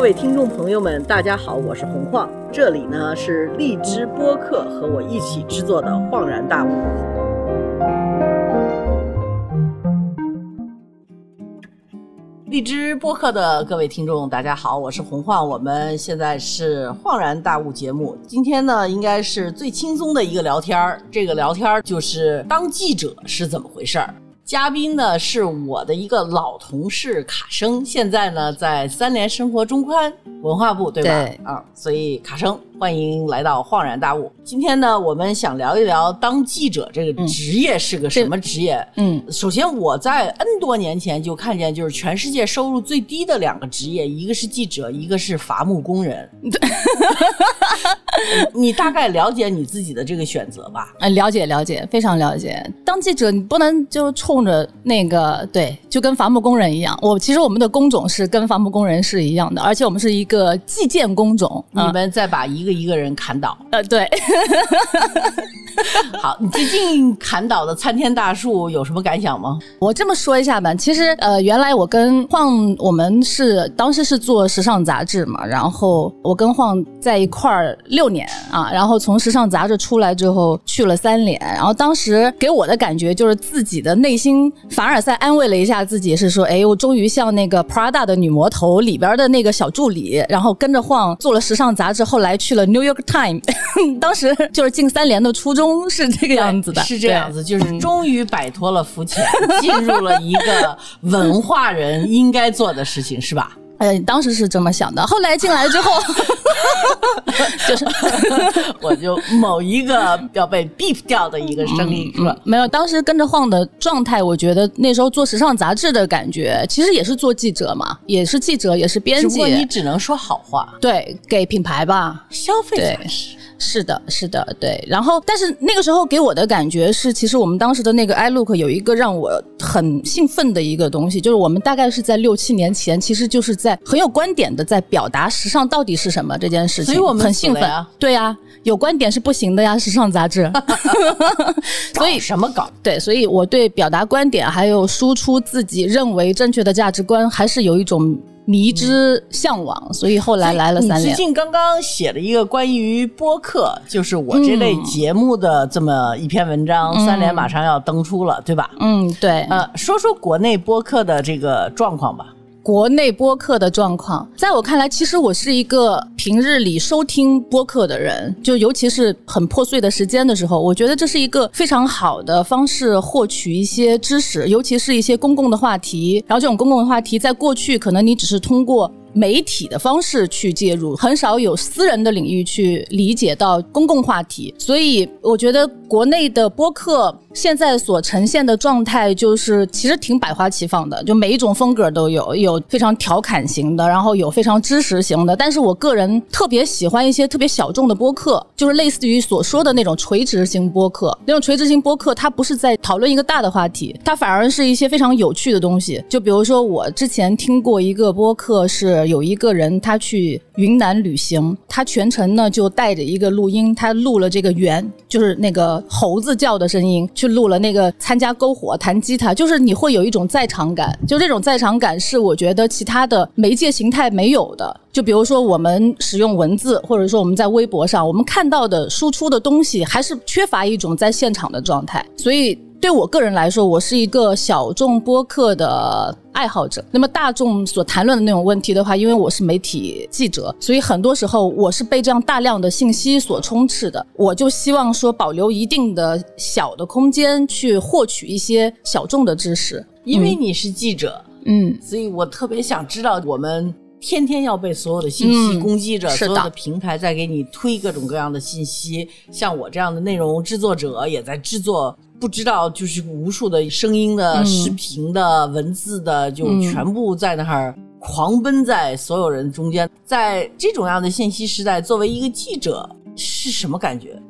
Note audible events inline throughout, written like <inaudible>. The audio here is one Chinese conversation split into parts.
各位听众朋友们，大家好，我是洪晃，这里呢是荔枝播客和我一起制作的《恍然大悟》。荔枝播客的各位听众，大家好，我是洪晃，我们现在是《恍然大悟》节目。今天呢，应该是最轻松的一个聊天儿，这个聊天儿就是当记者是怎么回事儿。嘉宾呢是我的一个老同事卡生，现在呢在三联生活中宽文化部，对吧？对啊，所以卡生欢迎来到恍然大悟。今天呢，我们想聊一聊当记者这个职业是个什么职业。嗯，首先我在 N 多年前就看见，就是全世界收入最低的两个职业，一个是记者，一个是伐木工人。<laughs> 你大概了解你自己的这个选择吧？哎，了解了解，非常了解。当记者，你不能就冲着那个对，就跟伐木工人一样。我其实我们的工种是跟伐木工人是一样的，而且我们是一个计件工种。你们再把一个一个人砍倒。呃，对。<laughs> <laughs> 好，你最近砍倒的参天大树有什么感想吗？我这么说一下吧，其实呃，原来我跟晃我们是当时是做时尚杂志嘛，然后我跟晃在一块儿六年啊，然后从时尚杂志出来之后去了三联，然后当时给我的感觉就是自己的内心凡尔赛安慰了一下自己，是说，哎，我终于像那个 Prada 的女魔头里边的那个小助理，然后跟着晃做了时尚杂志，后来去了 New York Time，<laughs> 当时就是进三联的初衷。是这个样子的，是这样子，就是终于摆脱了肤浅，<laughs> 进入了一个文化人应该做的事情，是吧？呃，当时是这么想的，后来进来之后，<laughs> 就是 <laughs> 我就某一个要被 beep 掉的一个声音，是吧？没有，当时跟着晃的状态，我觉得那时候做时尚杂志的感觉，其实也是做记者嘛，也是记者，也是编辑。不过你只能说好话，对，给品牌吧，消费才是。的，是的，对。然后，但是那个时候给我的感觉是，其实我们当时的那个 iLook 有一个让我很兴奋的一个东西，就是我们大概是在六七年前，其实就是在很有观点的在表达时尚到底是什么这件事情，所以我们很兴奋啊。对呀，有观点是不行的呀，时尚杂志。<laughs> 所以什么搞？对，所以我对表达观点还有输出自己认为正确的价值观，还是有一种。迷之向往，所以后来来了三联。最近刚刚写了一个关于播客，就是我这类节目的这么一篇文章，三联马上要登出了，对吧？嗯，对。呃，说说国内播客的这个状况吧。国内播客的状况，在我看来，其实我是一个平日里收听播客的人，就尤其是很破碎的时间的时候，我觉得这是一个非常好的方式获取一些知识，尤其是一些公共的话题。然后这种公共的话题，在过去可能你只是通过。媒体的方式去介入，很少有私人的领域去理解到公共话题，所以我觉得国内的播客现在所呈现的状态就是其实挺百花齐放的，就每一种风格都有，有非常调侃型的，然后有非常知识型的。但是我个人特别喜欢一些特别小众的播客，就是类似于所说的那种垂直型播客。那种垂直型播客，它不是在讨论一个大的话题，它反而是一些非常有趣的东西。就比如说我之前听过一个播客是。有一个人，他去云南旅行，他全程呢就带着一个录音，他录了这个猿，就是那个猴子叫的声音，去录了那个参加篝火、弹吉他，就是你会有一种在场感，就这种在场感是我觉得其他的媒介形态没有的。就比如说我们使用文字，或者说我们在微博上，我们看到的输出的东西，还是缺乏一种在现场的状态，所以。对我个人来说，我是一个小众播客的爱好者。那么大众所谈论的那种问题的话，因为我是媒体记者，所以很多时候我是被这样大量的信息所充斥的。我就希望说保留一定的小的空间去获取一些小众的知识。因为你是记者，嗯，所以我特别想知道，我们天天要被所有的信息攻击着，所有的平台在给你推各种各样的信息，像我这样的内容制作者也在制作。不知道，就是无数的声音的、视频的、文字的，就全部在那儿狂奔在所有人中间。在这种样的信息时代，作为一个记者是什么感觉？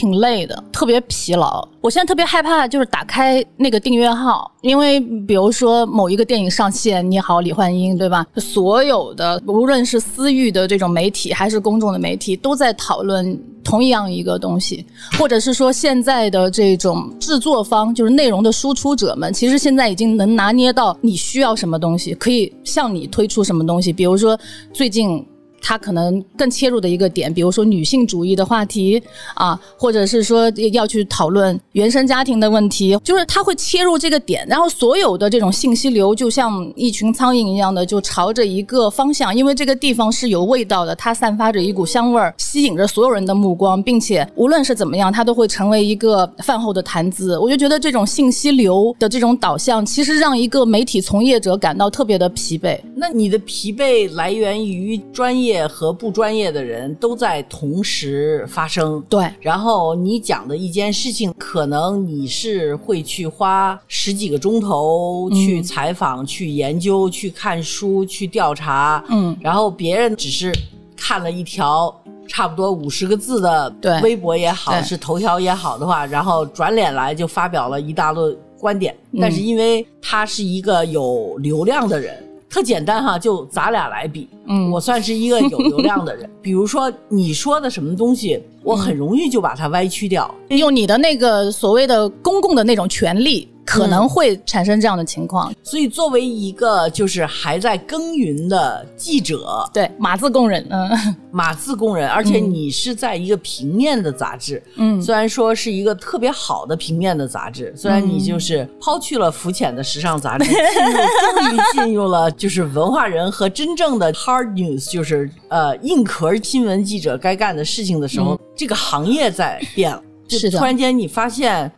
挺累的，特别疲劳。我现在特别害怕，就是打开那个订阅号，因为比如说某一个电影上线，你好，李焕英，对吧？所有的无论是私域的这种媒体，还是公众的媒体，都在讨论同样一个东西，或者是说现在的这种制作方，就是内容的输出者们，其实现在已经能拿捏到你需要什么东西，可以向你推出什么东西。比如说最近。他可能更切入的一个点，比如说女性主义的话题啊，或者是说要去讨论原生家庭的问题，就是他会切入这个点，然后所有的这种信息流就像一群苍蝇一样的，就朝着一个方向，因为这个地方是有味道的，它散发着一股香味儿，吸引着所有人的目光，并且无论是怎么样，它都会成为一个饭后的谈资。我就觉得这种信息流的这种导向，其实让一个媒体从业者感到特别的疲惫。那你的疲惫来源于专业？业和不专业的人都在同时发生，对。然后你讲的一件事情，可能你是会去花十几个钟头去采访、去研究、去看书、去调查，嗯。然后别人只是看了一条差不多五十个字的微博也好，是头条也好的话，然后转脸来就发表了一大摞观点。但是因为他是一个有流量的人。特简单哈，就咱俩来比，嗯，我算是一个有流量的人。比如说你说的什么东西，我很容易就把它歪曲掉，用你的那个所谓的公共的那种权利。可能会产生这样的情况，所以作为一个就是还在耕耘的记者，对码字工人，嗯，<laughs> 码字工人，而且你是在一个平面的杂志，嗯，虽然说是一个特别好的平面的杂志，虽然你就是抛去了浮浅的时尚杂志，进入终于进入了就是文化人和真正的 hard news，就是呃硬壳新闻记者该干的事情的时候，这个行业在变了，是的，突然间你发现。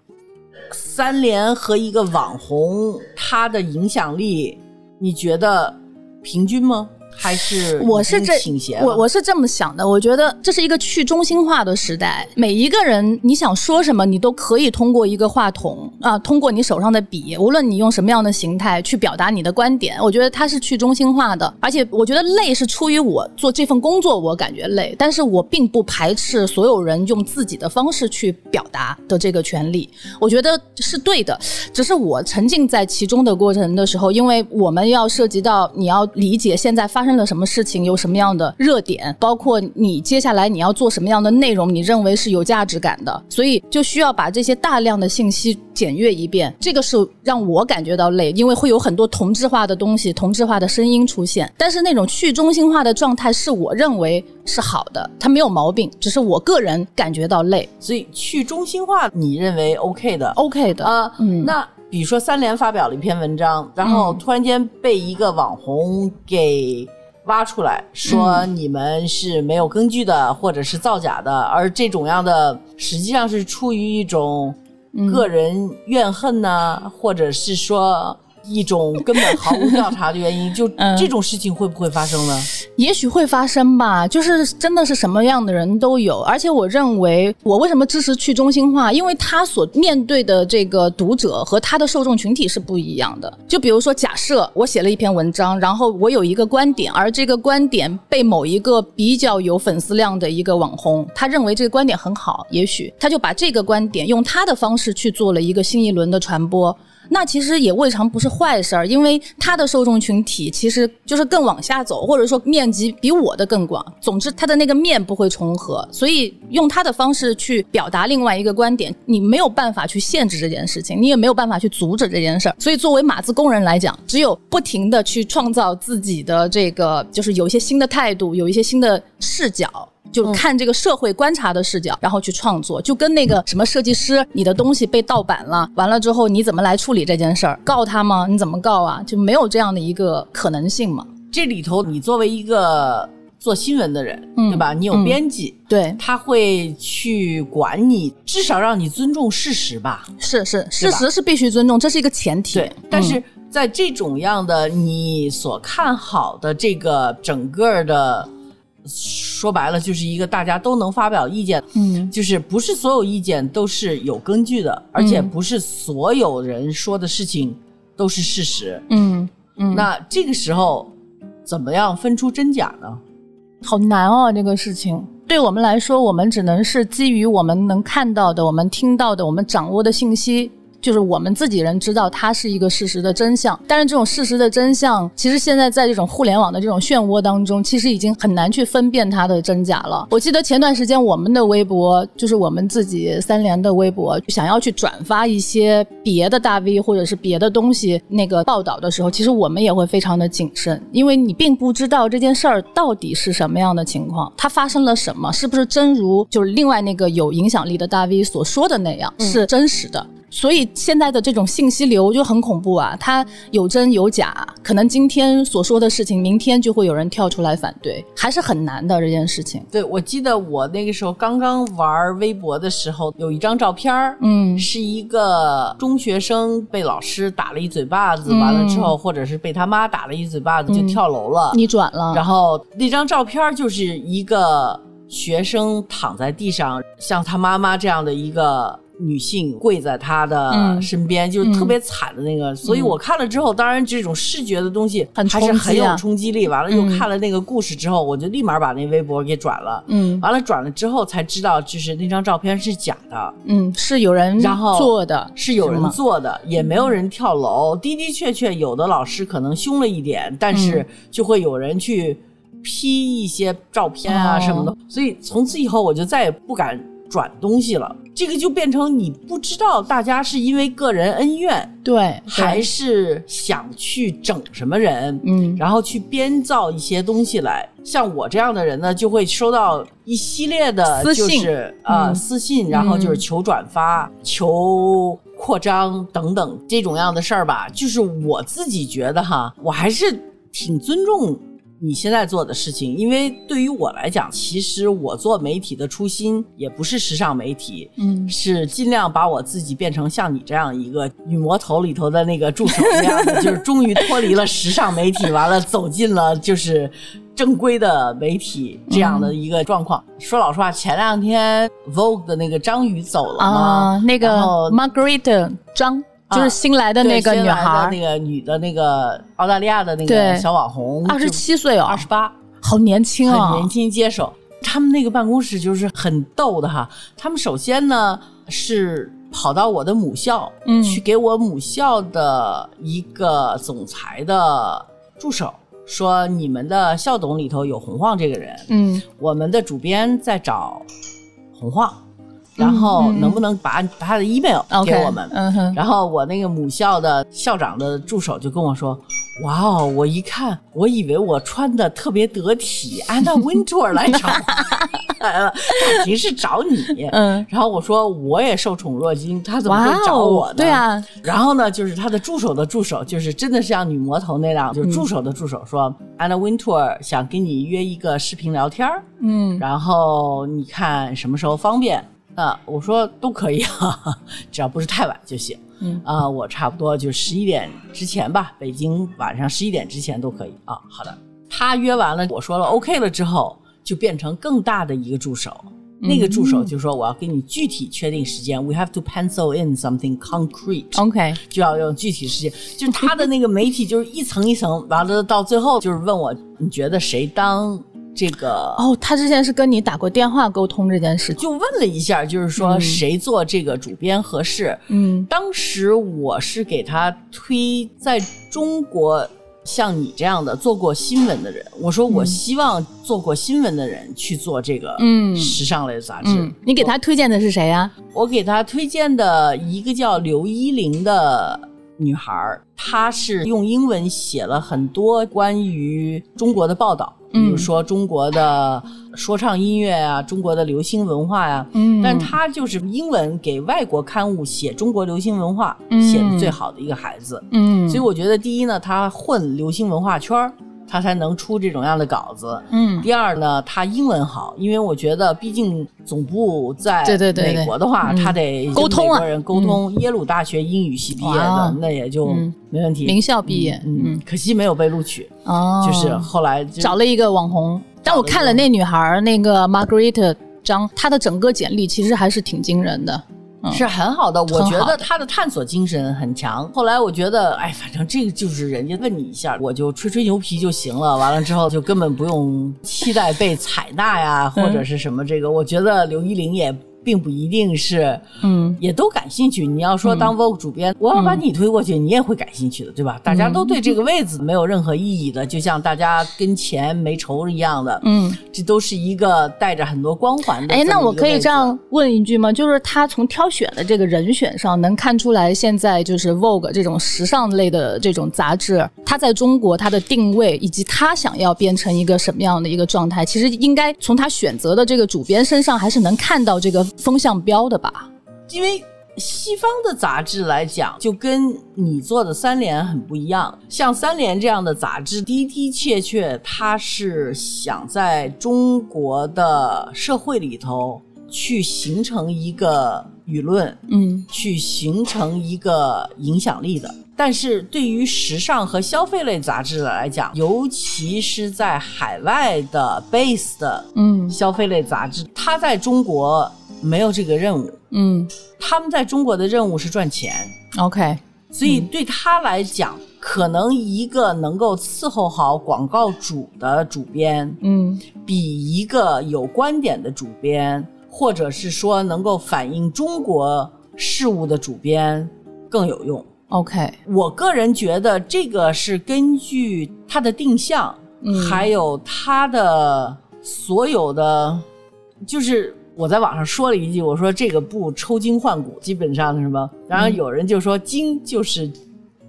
三连和一个网红，他的影响力，你觉得平均吗？还是我是这我我是这么想的，我觉得这是一个去中心化的时代，每一个人你想说什么，你都可以通过一个话筒啊，通过你手上的笔，无论你用什么样的形态去表达你的观点，我觉得它是去中心化的。而且我觉得累是出于我做这份工作，我感觉累，但是我并不排斥所有人用自己的方式去表达的这个权利，我觉得是对的。只是我沉浸在其中的过程的时候，因为我们要涉及到你要理解现在发。发生了什么事情？有什么样的热点？包括你接下来你要做什么样的内容？你认为是有价值感的？所以就需要把这些大量的信息检阅一遍。这个是让我感觉到累，因为会有很多同质化的东西、同质化的声音出现。但是那种去中心化的状态是我认为是好的，它没有毛病，只是我个人感觉到累。所以去中心化，你认为 OK 的？OK 的啊，嗯，那。比如说，三联发表了一篇文章，然后突然间被一个网红给挖出来，说你们是没有根据的，或者是造假的，而这种样的实际上是出于一种个人怨恨呢，或者是说。一种根本毫无调查的原因，<laughs> 就这种事情会不会发生呢？也许会发生吧，就是真的是什么样的人都有。而且我认为，我为什么支持去中心化？因为他所面对的这个读者和他的受众群体是不一样的。就比如说，假设我写了一篇文章，然后我有一个观点，而这个观点被某一个比较有粉丝量的一个网红，他认为这个观点很好，也许他就把这个观点用他的方式去做了一个新一轮的传播。那其实也未尝不是坏事儿，因为他的受众群体其实就是更往下走，或者说面积比我的更广。总之，他的那个面不会重合，所以用他的方式去表达另外一个观点，你没有办法去限制这件事情，你也没有办法去阻止这件事儿。所以，作为码字工人来讲，只有不停的去创造自己的这个，就是有一些新的态度，有一些新的视角。就看这个社会观察的视角，然后去创作，就跟那个什么设计师，你的东西被盗版了，完了之后你怎么来处理这件事儿？告他吗？你怎么告啊？就没有这样的一个可能性嘛？这里头，你作为一个做新闻的人，对吧？你有编辑，对，他会去管你，至少让你尊重事实吧？是是，事实是必须尊重，这是一个前提。对，但是在这种样的你所看好的这个整个的。说白了就是一个大家都能发表意见，嗯，就是不是所有意见都是有根据的，而且不是所有人说的事情都是事实，嗯嗯。那这个时候怎么样分出真假呢？好难哦，这个事情。对我们来说，我们只能是基于我们能看到的、我们听到的、我们掌握的信息。就是我们自己人知道它是一个事实的真相，但是这种事实的真相，其实现在在这种互联网的这种漩涡当中，其实已经很难去分辨它的真假了。我记得前段时间我们的微博，就是我们自己三联的微博，想要去转发一些别的大 V 或者是别的东西那个报道的时候，其实我们也会非常的谨慎，因为你并不知道这件事儿到底是什么样的情况，它发生了什么，是不是真如就是另外那个有影响力的大 V 所说的那样是真实的。所以现在的这种信息流就很恐怖啊，它有真有假，可能今天所说的事情，明天就会有人跳出来反对，还是很难的这件事情。对，我记得我那个时候刚刚玩微博的时候，有一张照片儿，嗯是一个中学生被老师打了一嘴巴子，完了之后，或者是被他妈打了一嘴巴子就跳楼了。你转了，然后那张照片就是一个学生躺在地上，像他妈妈这样的一个。女性跪在他的嗯身边，就是特别惨的那个，所以我看了之后，当然这种视觉的东西很还是很有冲击力。完了又嗯看了那个故事之后，我就立马把那微博给转了。嗯完了转了之后才知道，就是那张照片是假的，嗯，是有人然后做的，是有人做的，也没有人跳楼。的的确确，有的老师可能凶了一点，但是就会有人去 P 一些照片啊哦什么的。所以从此以后，我就再也不敢转东西了。这个就变成你不知道大家是因为个人恩怨，对，还是想去整什么人，嗯然后去编造一些东西来。像我这样的人呢，就会收到一系列的，私信就是呃、嗯私信，然后就是求转发、求扩张等等这种样的事儿吧。就是我自己觉得哈，我还是挺尊重。你现在做的事情，因为对于我来讲，其实我做媒体的初心也不是时尚媒体，嗯是尽量把我自己变成像你这样一个女魔头里头的那个助手一样的，就是终于脱离了时尚媒体，完了走进了就是正规的媒体这样的一个状况。说老实话，前两天 Vogue 的那个张宇走了嘛，啊，那个 Margaret 张就是新来的那个女孩那，个女的那个澳大利亚的那个小网红，二十七岁哦，二十八。好年轻啊，很年轻接手。他们那个办公室就是很逗的哈，他们首先呢是跑到我的母校，嗯去给我母校的一个总裁的助手说，你们的校董里头有洪晃这个人，嗯我们的主编在找洪晃，然后能不能把把他的 email 给我们？嗯哼，然后我那个母校的校长的助手就跟我说：“哇哦，我一看，我以为我穿的特别得体，安娜温图尔来找我来了，感情是找你。”嗯，然后我说我也受宠若惊，他怎么哇会找我呢？哦，对。啊，然后呢，就是他的助手的助手，就是真的是像女魔头那样，就是助手的助手说，安娜温图尔想跟你约一个视频聊天儿嗯然后你看什么时候方便？那我说都可以啊，<laughs> 只要不是太晚就行。嗯啊、我差不多就十一点之前吧，北京晚上十一点之前都可以啊。好的，他约完了，我说了 OK 了之后，就变成更大的一个助手。那个助手就说：“我要给你具体确定时间，we have to pencil in something concrete，、，OK，就要用具体时间。就是他的那个媒体就是一层一层，完了到最后就是问我，你觉得谁当这个哦，他之前是跟你打过电话沟通这件事情，就问了一下，就是说谁做这个主编合适。嗯。当时我是给他推在中国像你这样的做过新闻的人，我说我希望做过新闻的人去做这个嗯。时尚类的杂志。嗯，你给他推荐的是谁呀？我给他推荐的一个叫刘依玲的女孩儿，她是用英文写了很多关于中国的报道，比嗯。如说中国的说唱音乐啊，中国的流行文化呀、嗯。但他就是英文给外国刊物写中国流行文化、嗯。写的最好的一个孩子。嗯，所以我觉得，第一呢，他混流行文化圈儿，她才能出这种样的稿子。嗯第二呢，他英文好，因为我觉得毕竟总部在对对对对美国的话，嗯他得沟通人沟通。耶鲁大学英语系毕业哇的，那也就嗯没问题。名校毕业，嗯，嗯嗯可惜没有被录取，哦，就是后来找了一个网红，但我看了那女孩儿那个 Margaret 张，她的整个简历其实还是挺惊人的。是很好的。我觉得他的探索精神很强。后来我觉得，哎，反正这个就是人家问你一下，我就吹吹牛皮就行了。完了之后就根本不用期待被采纳呀，或者是什么这个。我觉得刘依玲也。并不一定是，嗯，也都感兴趣。你要说当 Vogue 主编，我要把你推过去，你也会感兴趣的，对吧？大家都对这个位子没有任何意义的，就像大家跟钱没仇一样的，嗯，这都是一个带着很多光环的。哎，那我可以这样问一句吗？就是他从挑选的这个人选上，能看出来现在就是 Vogue 这种时尚类的这种杂志，它在中国它的定位，以及他想要变成一个什么样的一个状态，其实应该从他选择的这个主编身上，还是能看到这个。风向标的吧，因为西方的杂志来讲，就跟你做的三联很不一样。像三联这样的杂志，的的确确，它是想在中国的社会里头去形成一个舆论，嗯，去形成一个影响力的。但是对于时尚和消费类杂志来讲，尤其是在海外的 base 的，嗯，消费类杂志，它在中国。没有这个任务，嗯，他们在中国的任务是赚钱，OK，所以对他来讲，可能一个能够伺候好广告主的主编，嗯，比一个有观点的主编，或者是说能够反映中国事务的主编更有用，OK，我个人觉得这个是根据他的定向，嗯，还有他的所有的，就是。我在网上说了一句，我说这个不抽筋换骨，基本上是什么？然后有人就说筋就是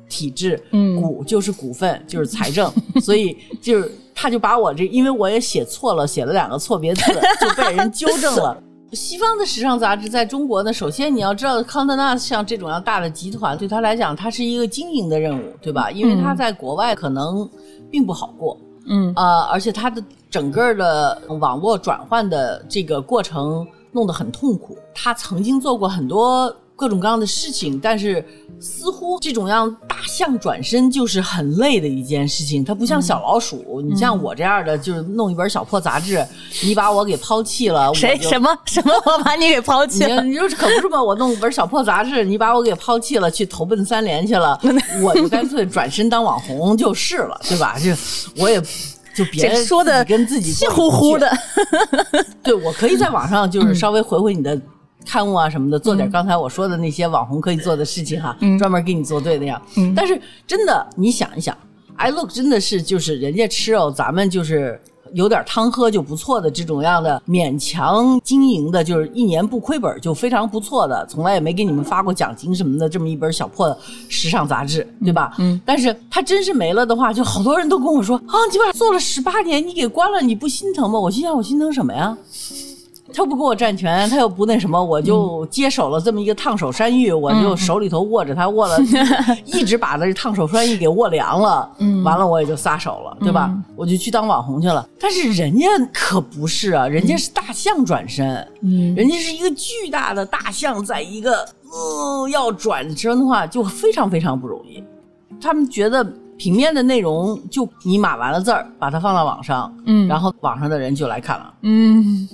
体制，嗯，骨就是股份，就是财政，<laughs> 所以就是他就把我这，因为我也写错了，写了两个错别字，就被人纠正了。<laughs> 西方的时尚杂志在中国呢，首先你要知道，康德纳像这种样大的集团，对他来讲，它是一个经营的任务，对吧？因为他在国外可能并不好过。嗯啊，而且他的整个的网络转换的这个过程弄得很痛苦。他曾经做过很多各种各样的事情，但是似乎这种样大象转身就是很累的一件事情。它不像小老鼠，你像我这样的，就是弄一本小破杂志，你把我给抛弃了，谁什么什么我把你给抛弃了？你说可不是嘛？我弄一本小破杂志，你把我给抛弃了，去投奔三联去了，<laughs> 我就干脆转身当网红就是了，对吧？就我也就别说的跟自己气呼呼的。<laughs> 对我可以在网上就是稍微回回你的刊物啊什么的，做点刚才我说的那些网红可以做的事情哈，专门给你做对那样。但是真的，你想一想，I look 真的是就是人家吃肉，咱们就是。有点汤喝就不错的这种样的勉强经营的，就是一年不亏本就非常不错的，从来也没给你们发过奖金什么的，这么一本小破时尚杂志，对吧？嗯。但是它真是没了的话，就好多人都跟我说啊，你把做了十八年，你给关了，你不心疼吗？我心想，我心疼什么呀？他不给我占全，他又不那什么，我就接手了这么一个烫手山芋，我就手里头握着它，握了，<laughs> 一直把这烫手山芋给握凉了。嗯，完了我也就撒手了，对吧？我就去当网红去了。但是人家可不是啊，人家是大象转身，嗯，人家是一个巨大的大象，在一个呃要转身的话，就非常非常不容易。他们觉得平面的内容就你码完了字儿，把它放到网上，嗯，然后网上的人就来看了，嗯。<laughs>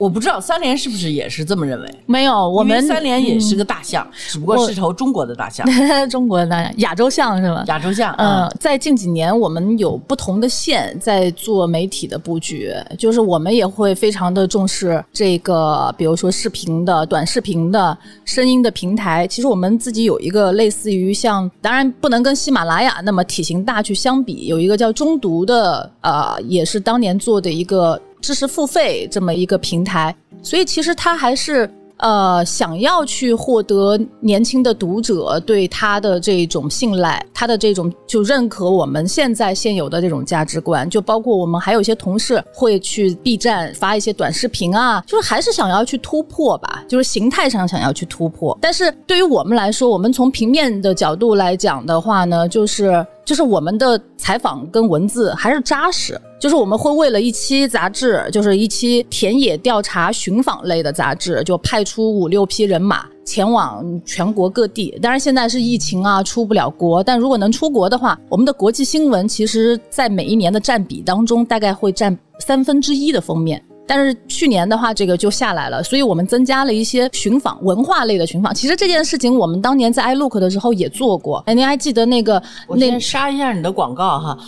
我不知道三联是不是也是这么认为？没有，我们三联也是个大象，只不过是头中国的大象，<laughs> 中国的大象，亚洲象是吗？亚洲象。嗯，在近几年，我们有不同的线在做媒体的布局，就是我们也会非常的重视这个，比如说视频的、短视频的、声音的平台。其实我们自己有一个类似于像，当然不能跟喜马拉雅那么体型大去相比，有一个叫中毒的，呃，也是当年做的一个。知识付费这么一个平台，所以其实它还是呃想要去获得年轻的读者对他的这种信赖，他的这种就认可我们现在现有的这种价值观，就包括我们还有一些同事会去 B 站发一些短视频啊，就是还是想要去突破吧，就是形态上想要去突破。但是对于我们来说，我们从平面的角度来讲的话呢，就是就是我们的采访跟文字还是扎实。就是我们会为了一期杂志，就是一期田野调查寻访类的杂志，就派出五六批人马前往全国各地。当然现在是疫情啊，出不了国。但如果能出国的话，我们的国际新闻其实在每一年的占比当中，大概会占三分之一的封面。但是去年的话，这个就下来了，所以我们增加了一些寻访文化类的寻访。其实这件事情我们当年在 iLook 的时候也做过，哎，您还记得那个那我先杀一下你的广告哈。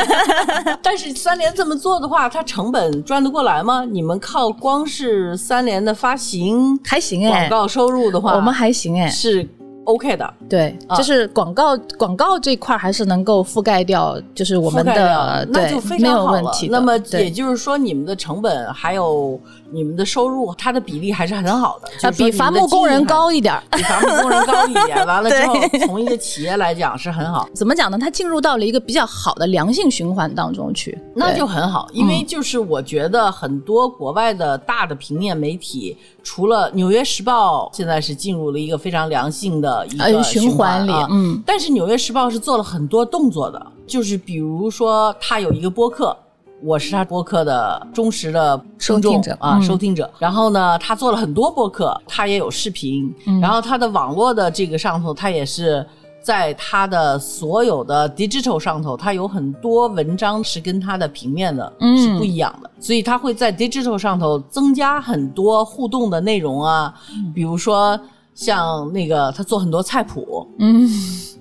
<laughs> 但是三联这么做的话，它成本赚得过来吗？你们靠光是三联的发行还行哎，广告收入的话，我们还行哎，是 OK 的。对，啊就是广告广告这块还是能够覆盖掉，就是我们的对那就非没有常好了。问题。那么也就是说，你们的成本还有你们的收入，它的比例还是很好的，比伐木工人高一点儿。<laughs> 比伐木工人高一点。完了之后，<laughs> 从一个企业来讲是很好，怎么讲呢？它进入到了一个比较好的良性循环当中去，那就很好。因为就是我觉得很多国外的大的平面媒体，除了《纽约时报》，现在是进入了一个非常良性的一呃个循环里啊，嗯，但是《纽约时报》是做了很多动作的，就是比如说，它有一个播客，我是他播客的忠实的听众收听者啊，嗯收听者。然后呢，他做了很多播客，他也有视频，嗯然后他的网络的这个上头，他也是。在他的所有的 digital 上头，他有很多文章是跟他的平面的嗯是不一样的，所以他会在 digital 上头增加很多互动的内容啊，嗯比如说像那个他做很多菜谱，嗯，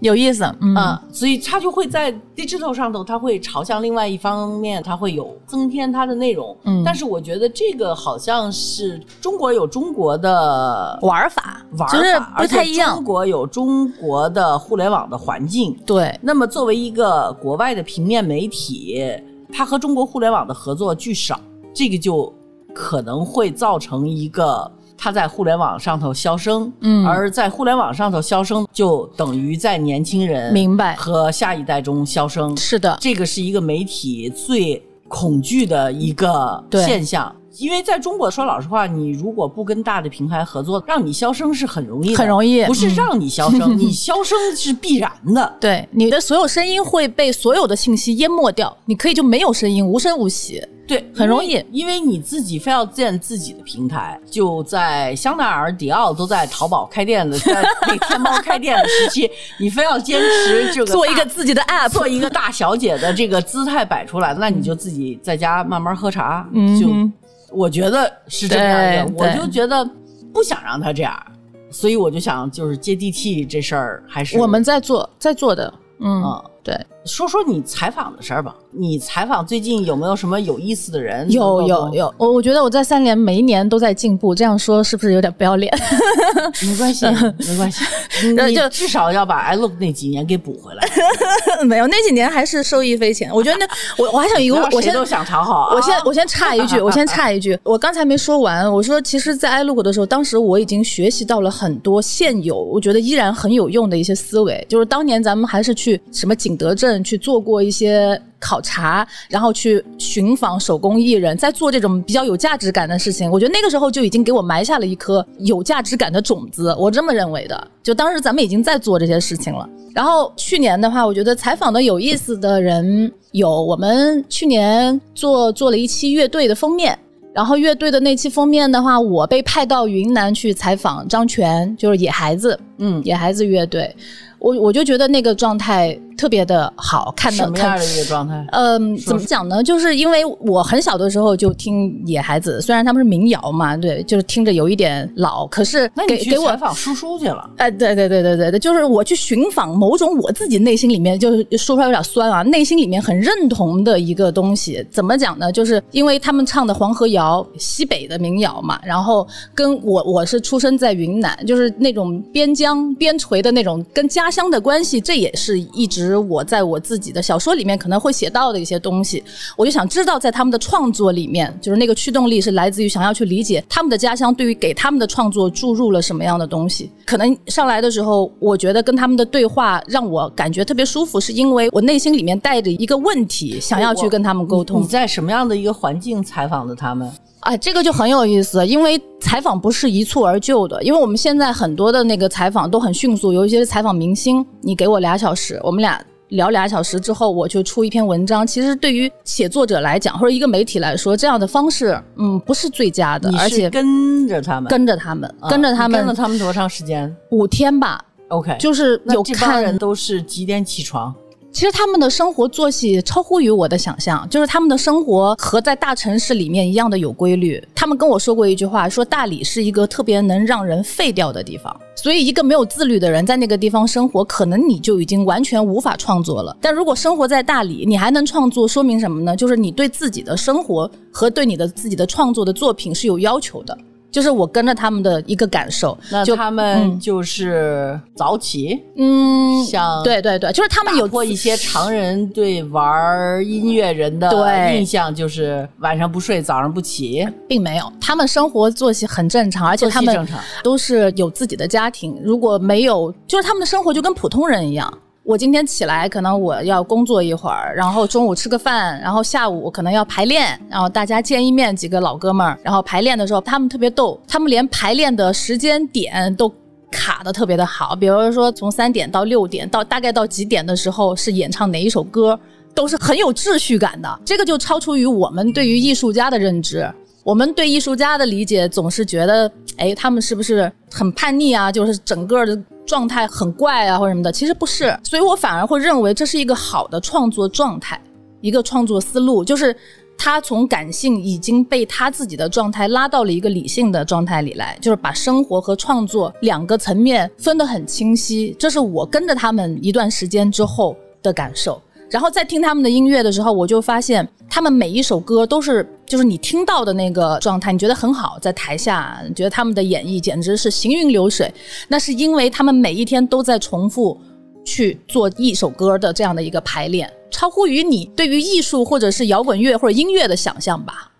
有意思，嗯，啊，所以他就会在 digital 上头，他会朝向另外一方面，他会有增添他的内容。嗯但是我觉得这个好像是中国有中国的玩法玩法，就是不而且太一样中，国有中国的互联网的环境。对，那么作为一个国外的平面媒体，它和中国互联网的合作巨少，这个就可能会造成一个。它在互联网上头消声，嗯而在互联网上头消声，就等于在年轻人明白和下一代中消声。是的，这个是一个媒体最恐惧的一个现象。因为在中国，说老实话，你如果不跟大的平台合作，让你消声是很容易的，很容易不是嗯让你消声，<laughs> 你消声是必然的。对，你的所有声音会被所有的信息淹没掉，你可以就没有声音，无声无息。对，很容易因为，你自己非要建自己的平台，就在香奈儿、迪奥都在淘宝开店的，在那天猫开店的时期，你非要坚持这个做一个自己的 app，做一个大小姐的这个姿态摆出来，那你就自己在家慢慢喝茶。就嗯哼我觉得是这样的，我就觉得不想让他这样，所以我就想，就是接地气这事儿还是我们在做，在做的，嗯，啊。对，说说你采访的事儿吧。你采访最近有没有什么有意思的人？有，有有，我我觉得我在三联每一年都在进步，这样说是不是有点不要脸？<laughs> 没关系，没关系，<laughs> 你就至少要把 iLook 那几年给补回来。<laughs> 没有，那几年还是受益匪浅。我觉得那我我还想一个，我先谁都想讨好啊。我先我先插一句，我先插一句，我刚才没说完。我说，其实，在 iLook 的时候，当时我已经学习到了很多现有，我觉得依然很有用的一些思维。就是当年咱们还是去什么景德镇去做过一些考察，然后去寻访手工艺人，在做这种比较有价值感的事情。我觉得那个时候就已经给我埋下了一颗有价值感的种子，我这么认为的。就当时咱们已经在做这些事情了。然后去年的话，我觉得采访的有意思的人有，我们去年做做了一期乐队的封面。然后乐队的那期封面的话，我被派到云南去采访张全，就是野孩子，嗯，野孩子乐队。我我就觉得那个状态特别的好看的，看什么样的一个状态？嗯，说怎么讲呢？就是因为我很小的时候就听野孩子，虽然他们是民谣嘛，对，就是听着有一点老，可是那你去给给我采访叔叔去了？哎，对对对对对对，就是我去寻访某种我自己内心里面，就是说出来有点酸啊，内心里面很认同的一个东西。怎么讲呢？就是因为他们唱的黄河谣，西北的民谣嘛，然后跟我我是出生在云南，就是那种边疆边陲的那种跟家乡的关系，这也是一直我在我自己的小说里面可能会写到的一些东西。我就想知道，在他们的创作里面，就是那个驱动力是来自于想要去理解他们的家乡对于给他们的创作注入了什么样的东西。可能上来的时候，我觉得跟他们的对话让我感觉特别舒服，是因为我内心里面带着一个问题，想要去跟他们沟通你。在什么样的一个环境采访的他们？啊，这个就很有意思，因为采访不是一蹴而就的，因为我们现在很多的那个采访都很迅速，尤其是采访明星，你给我俩小时，我们俩聊俩小时之后，我就出一篇文章。其实对于写作者来讲，或者一个媒体来说，这样的方式，嗯，不是最佳的，而且跟着他们，跟着他们，啊跟着他们跟了他们多长时间五天吧，？OK，就是有看人都是几点起床？其实他们的生活作息超乎于我的想象，就是他们的生活和在大城市里面一样的有规律。他们跟我说过一句话，说大理是一个特别能让人废掉的地方，所以一个没有自律的人在那个地方生活，可能你就已经完全无法创作了。但如果生活在大理，你还能创作，说明什么呢？就是你对自己的生活和对你的自己的创作的作品是有要求的。就是我跟着他们的一个感受，就那他们就是早起，嗯，像对对对，就是他们有过一些常人对玩音乐人的对印象，就是晚上不睡，早上不起，并没有，他们生活作息很正常，而且他们都是有自己的家庭。如果没有，就是他们的生活就跟普通人一样。我今天起来，可能我要工作一会儿，然后中午吃个饭，然后下午可能要排练，然后大家见一面，几个老哥们儿，然后排练的时候，他们特别逗，他们连排练的时间点都卡的特别的好，比如说从三点到六点，到大概到几点的时候是演唱哪一首歌，都是很有秩序感的。这个就超出于我们对于艺术家的认知。我们对艺术家的理解总是觉得，哎，他们是不是很叛逆啊？就是整个的状态很怪啊，或者什么的。其实不是，所以我反而会认为这是一个好的创作状态，一个创作思路，就是他从感性已经被他自己的状态拉到了一个理性的状态里来，就是把生活和创作两个层面分得很清晰。这是我跟着他们一段时间之后的感受。然后在听他们的音乐的时候，我就发现他们每一首歌都是，就是你听到的那个状态，你觉得很好，在台下觉得他们的演绎简直是行云流水。那是因为他们每一天都在重复去做一首歌的这样的一个排练，超乎于你对于艺术或者是摇滚乐或者音乐的想象吧。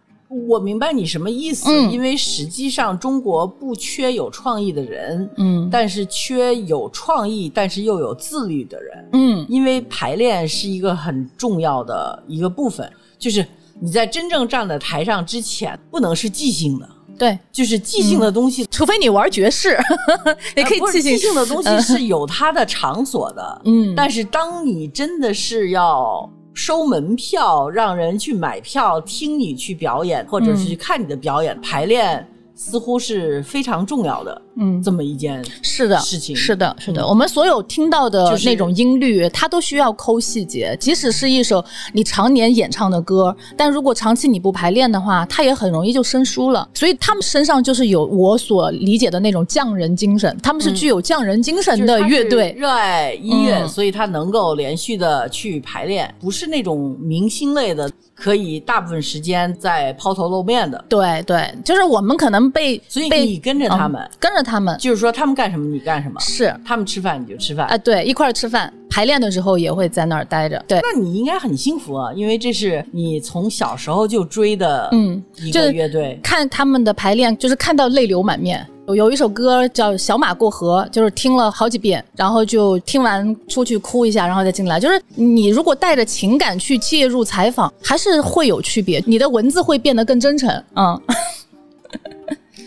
我明白你什么意思，嗯因为实际上中国不缺有创意的人，嗯但是缺有创意但是又有自律的人。嗯因为排练是一个很重要的一个部分，就是你在真正站在台上之前，不能是即兴的，对，就是即兴的东西。除非你玩爵士，<laughs> 你可以。即兴的东西是有它的场所的，嗯但是当你真的是要收门票，让人去买票听你去表演，或者是去看你的表演，排练似乎是非常重要的嗯，这么一件是的，事情。是的，是的，嗯我们所有听到的就是那种音律，它都需要抠细节。即使是一首你常年演唱的歌，但如果长期你不排练的话，它也很容易就生疏了。所以他们身上就是有我所理解的那种匠人精神，他们是具有匠人精神的乐队。热爱音乐，嗯所以他能够连续的去排练，不是那种明星类的，可以大部分时间在抛头露面的。对对，就是我们可能被所以你跟着他们，嗯跟着他们就是说他们干什么你干什么，是他们吃饭你就吃饭。啊，对，一块儿吃饭，排练的时候也会在那儿待着。对，那你应该很幸福啊，因为这是你从小时候就追的嗯一个乐队。看他们的排练，就是看到泪流满面。有有一首歌叫《小马过河》，就是听了好几遍，然后就听完出去哭一下，然后再进来。就是你如果带着情感去介入采访，还是会有区别，你的文字会变得更真诚。嗯，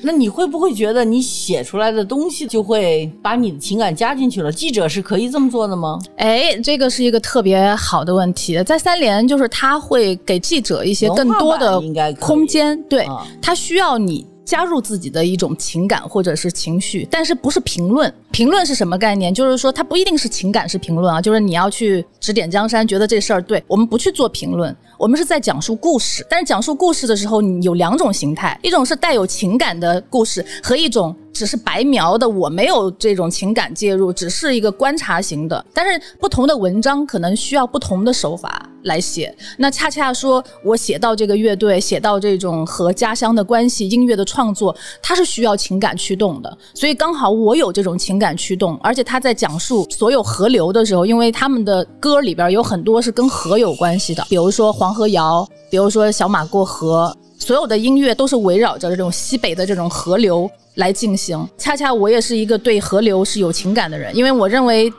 那你会不会觉得你写出来的东西就会把你的情感加进去了？记者是可以这么做的吗？哎，这个是一个特别好的问题。在三联，就是他会给记者一些更多的空间，对啊他需要你。加入自己的一种情感或者是情绪，但是不是评论？评论是什么概念？就是说，它不一定是情感是评论啊，就是你要去指点江山，觉得这事儿对，我们不去做评论，我们是在讲述故事。但是讲述故事的时候，你有两种形态，一种是带有情感的故事，和一种只是白描的，我没有这种情感介入，只是一个观察型的。但是不同的文章可能需要不同的手法来写。那恰恰说，我写到这个乐队，写到这种和家乡的关系、音乐的创作，它是需要情感驱动的。所以刚好我有这种情感驱动，而且他在讲述所有河流的时候，因为他们的歌里边有很多是跟河有关系的，比如说黄河谣，比如说小马过河。所有的音乐都是围绕着这种西北的这种河流来进行。恰恰我也是一个对河流是有情感的人，因为我认为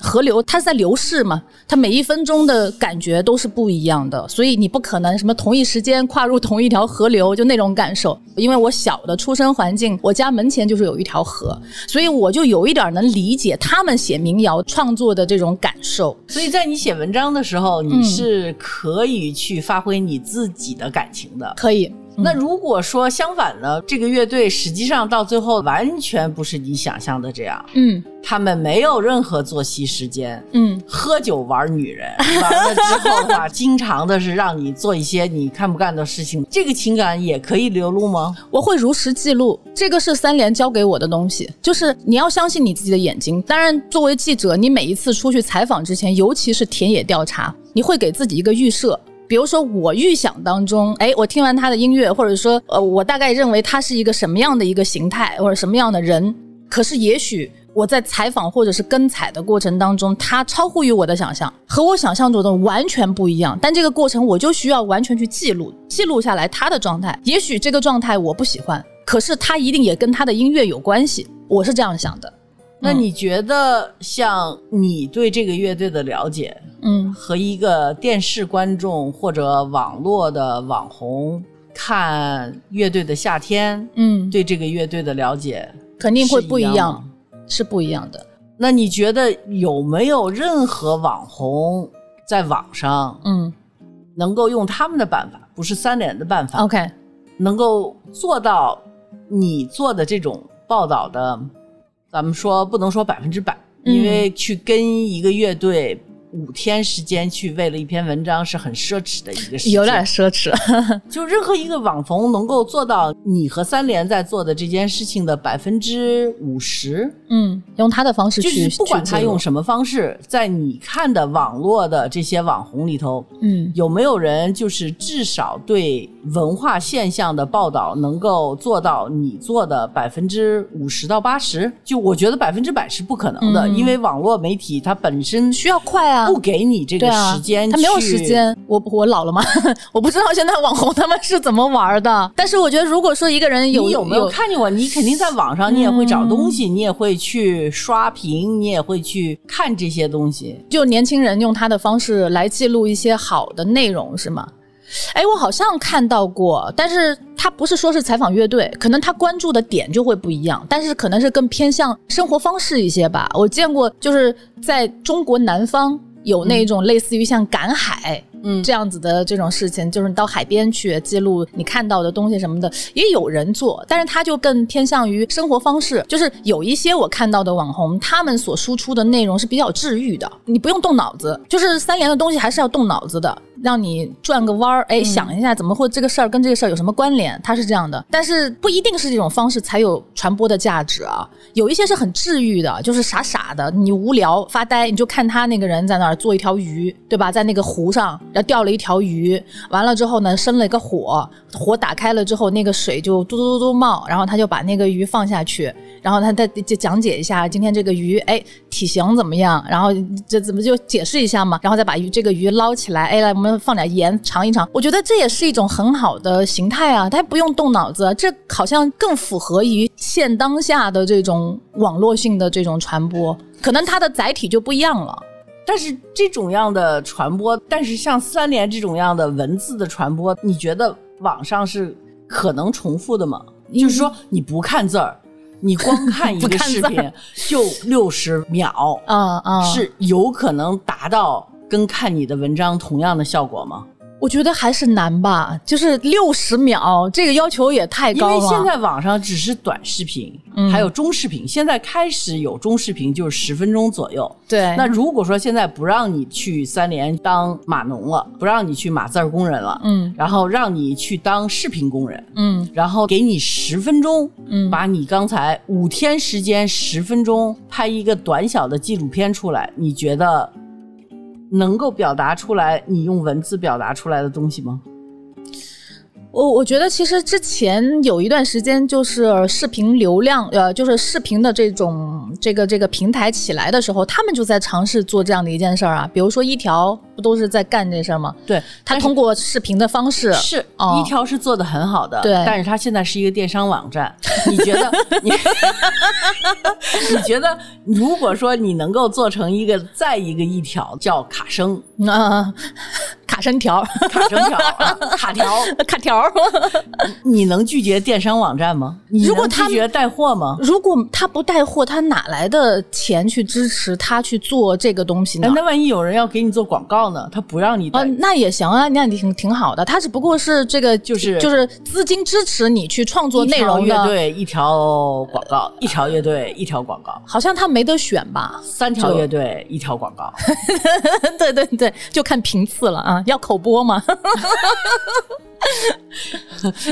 河流它是在流逝嘛，它每一分钟的感觉都是不一样的，所以你不可能什么同一时间跨入同一条河流就那种感受。因为我小的出生环境，我家门前就是有一条河，<laughs> 所以我就有一点能理解他们写民谣创作的这种感受。所以在你写文章的时候，嗯你是可以去发挥你自己的感情的。可以，那如果说相反呢？这个乐队实际上到最后完全不是你想象的这样，嗯他们没有任何作息时间，嗯喝酒玩女人，<laughs> 完了之后的话，经常的是让你做一些你看不干的事情，这个情感也可以流露吗？我会如实记录，这个是三联教给我的东西，就是你要相信你自己的眼睛。当然，作为记者，你每一次出去采访之前，尤其是田野调查，你会给自己一个预设。比如说，我预想当中，哎，我听完他的音乐，或者说，呃，我大概认为他是一个什么样的一个形态，或者什么样的人。可是，也许我在采访或者是跟采的过程当中，他超乎于我的想象，和我想象中的完全不一样。但这个过程我就需要完全去记录，记录下来他的状态。也许这个状态我不喜欢，可是他一定也跟他的音乐有关系。我是这样想的。那你觉得，像你对这个乐队的了解，嗯。和一个电视观众或者网络的网红看乐队的夏天，嗯，对这个乐队的了解肯定会不一样是不一样的。那你觉得有没有任何网红在网上嗯。能够用他们的办法，不是三联的办法，，OK，能够做到你做的这种报道的，咱们说不能说百分之百，嗯因为去跟一个乐队五天时间去为了一篇文章是很奢侈的一个事情，有点奢侈。<laughs> 就任何一个网红能够做到你和三联在做的这件事情的百分之五十，嗯，用他的方式就去，是不管他用什么方式，在你看的网络的这些网红里头，嗯有没有人就是至少对文化现象的报道能够做到你做的百分之五十到八十？就我觉得百分之百是不可能的，嗯因为网络媒体它本身需要快啊，不给你这个时间、它没有时。间。我我老了吗？<laughs> 我不知道现在网红他们是怎么玩的。但是我觉得，如果说一个人有你有没有看见我？你肯定在网上，你也会找东西，你也会去刷屏，你也会去看这些东西。就年轻人用他的方式来记录一些好的内容，是吗？哎，我好像看到过，但是他不是说是采访乐队，可能他关注的点就会不一样，但是可能是更偏向生活方式一些吧。我见过，就是在中国南方有那种类似于像赶海。嗯这样子的这种事情，就是你到海边去记录你看到的东西什么的，也有人做，但是他就更偏向于生活方式。就是有一些我看到的网红，他们所输出的内容是比较治愈的，你不用动脑子，就是三联的东西还是要动脑子的，让你转个弯儿，哎，想一下怎么会这个事儿跟这个事儿有什么关联，它是这样的。但是不一定是这种方式才有传播的价值啊，有一些是很治愈的，就是傻傻的，你无聊发呆，你就看他那个人在那儿做一条鱼，对吧？在那个湖上，然后钓了一条鱼，完了之后呢，生了一个火，火打开了之后，那个水就嘟嘟嘟嘟冒，然后他就把那个鱼放下去，然后他再就讲解一下今天这个鱼，哎，体型怎么样，然后这怎么就解释一下嘛，然后再把鱼这个鱼捞起来，哎，来我们放点盐尝一尝，我觉得这也是一种很好的形态啊，它不用动脑子，这好像更符合于现当下的这种网络性的这种传播，可能它的载体就不一样了。但是这种样的传播，但是像三联这种样的文字的传播，你觉得网上是可能重复的吗？就是说你不看字儿，你光看一个 <laughs> 视频就六十秒，<laughs> 啊啊，是有可能达到跟看你的文章同样的效果吗？我觉得还是难吧，就是六十秒，这个要求也太因高了。因为现在网上只是短视频，嗯还有中视频，现在开始有中视频，就是十分钟左右。对那如果说现在不让你去三联当码农了，不让你去码字儿工人了，嗯然后让你去当视频工人，嗯然后给你十分钟，嗯把你刚才五天时间十分钟拍一个短小的纪录片出来，你觉得能够表达出来你用文字表达出来的东西吗？我我觉得其实之前有一段时间，就是视频流量，呃，就是视频的这种这个这个平台起来的时候，他们就在尝试做这样的一件事儿啊。比如说一条不都是在干这事儿吗？对，他通过视频的方式，是哦一条是做的很好的，对但是他现在是一个电商网站，你觉得 <laughs> 你 <laughs> 你觉得如果说你能够做成一个再一个一条叫卡生，啊，卡山条，卡山条、啊卡条，卡条。<laughs> 你能拒绝电商网站吗？你能如果拒绝带货吗？如果他不带货，他哪来的钱去支持他去做这个东西呢哎，？那万一有人要给你做广告呢？他不让你带，呃，那也行啊，那也挺挺好的。他只不过是这个，就是就是资金支持你去创作内容的，乐队一条广告，一条乐队一条广告，好像他没得选吧？三条乐队一条广告。<laughs> 对对对，就看频次了啊，要口播吗？<laughs>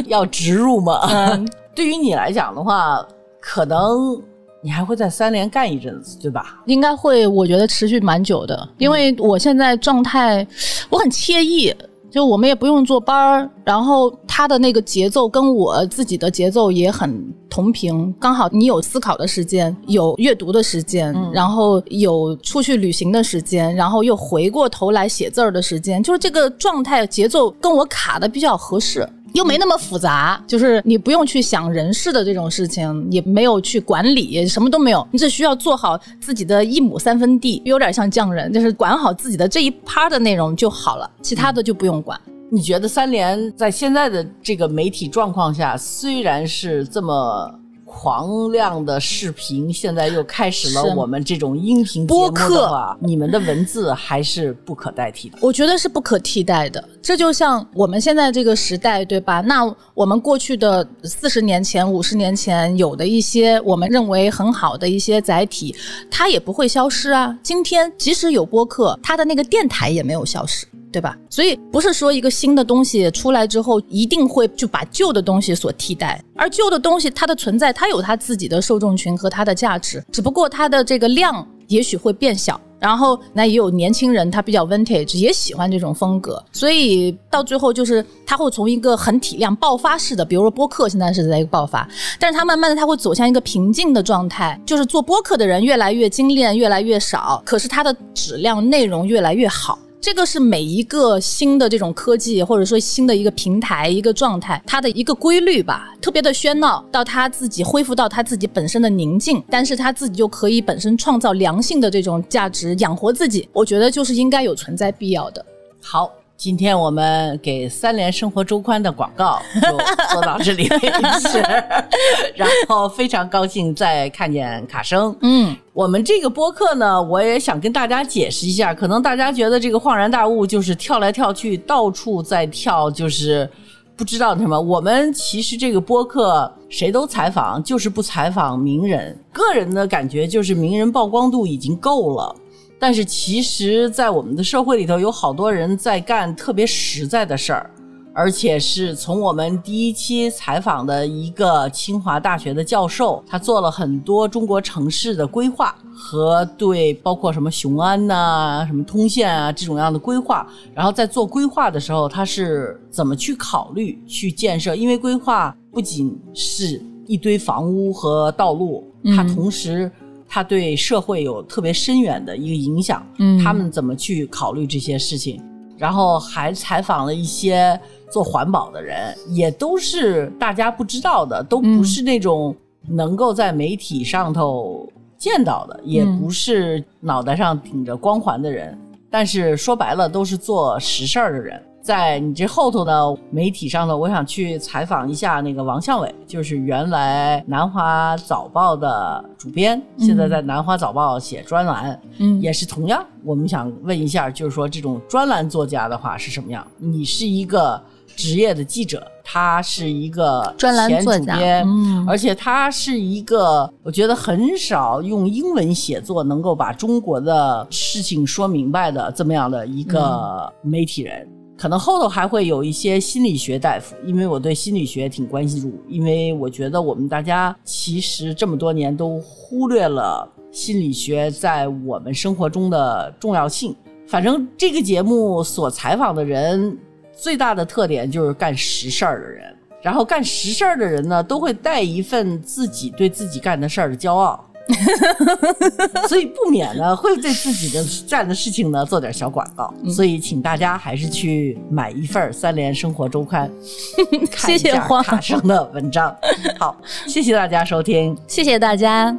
要植入吗？嗯对于你来讲的话，可能你还会在三联干一阵子，对吧？应该会，我觉得持续蛮久的，因为我现在状态我很惬意。就我们也不用坐班儿，然后他的那个节奏跟我自己的节奏也很同频，刚好你有思考的时间，有阅读的时间，然后有出去旅行的时间，然后又回过头来写字儿的时间，就是这个状态节奏跟我卡的比较合适。又没那么复杂，就是你不用去想人事的这种事情，也没有去管理，什么都没有，你只需要做好自己的一亩三分地，有点像匠人，就是管好自己的这一趴的内容就好了，其他的就不用管。你觉得三联在现在的这个媒体状况下，虽然是这么狂亮的视频，现在又开始了我们这种音频播客，你们的文字还是不可代替的。我觉得是不可替代的。这就像我们现在这个时代，对吧？那我们过去的四十年前、五十年前有的一些我们认为很好的一些载体，它也不会消失啊。今天即使有播客，它的那个电台也没有消失。对吧？所以不是说一个新的东西出来之后，一定会就把旧的东西所替代，而旧的东西它的存在，它有它自己的受众群和它的价值，只不过它的这个量也许会变小。然后那也有年轻人，他比较 vintage，也喜欢这种风格，所以到最后就是他会从一个很体量爆发式的，比如说播客现在是在一个爆发，但是他慢慢的他会走向一个平静的状态，就是做播客的人越来越精炼，越来越少，可是它的质量内容越来越好。这个是每一个新的这种科技，或者说新的一个平台、一个状态，它的一个规律吧。特别的喧闹，到它自己恢复到它自己本身的宁静，但是它自己又可以本身创造良性的这种价值，养活自己。我觉得就是应该有存在必要的。好，今天我们给三联生活周刊的广告 <laughs> 就做到这里为止，<laughs> 然后非常高兴再看见卡生。嗯，我们这个播客呢，我也想跟大家解释一下，可能大家觉得这个恍然大悟就是跳来跳去，到处在跳，就是不知道什么。我们其实这个播客谁都采访，就是不采访名人。个人的感觉就是名人曝光度已经够了。但是其实，在我们的社会里头，有好多人在干特别实在的事儿，而且是从我们第一期采访的一个清华大学的教授，他做了很多中国城市的规划和对包括什么雄安呐、什么通县啊这种样的规划。然后在做规划的时候，他是怎么去考虑去建设？因为规划不仅是一堆房屋和道路，它同时。它对社会有特别深远的一个影响，嗯他们怎么去考虑这些事情？然后还采访了一些做环保的人，也都是大家不知道的，都不是那种能够在媒体上头见到的，也不是脑袋上顶着光环的人，但是说白了都是做实事儿的人。在你这后头呢，媒体上呢，我想去采访一下那个王向伟，就是原来南华早报的主编，现在在南华早报写专栏，嗯也是同样，我们想问一下，就是说这种专栏作家的话是什么样？你是一个职业的记者，他是一个专栏作家，嗯而且他是一个我觉得很少用英文写作能够把中国的事情说明白的这么样的一个媒体人。可能后头还会有一些心理学大夫，因为我对心理学挺关心注，因为我觉得我们大家其实这么多年都忽略了心理学在我们生活中的重要性。反正这个节目所采访的人最大的特点就是干实事儿的人，然后干实事儿的人呢，都会带一份自己对自己干的事儿的骄傲。<laughs> 所以不免呢会对自己的干的事情呢做点小广告，嗯所以请大家还是去买一份《三联生活周刊 <laughs>》，看一下谢谢花卡生的文章。好，谢谢大家收听，谢谢大家。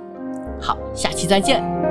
好，下期再见。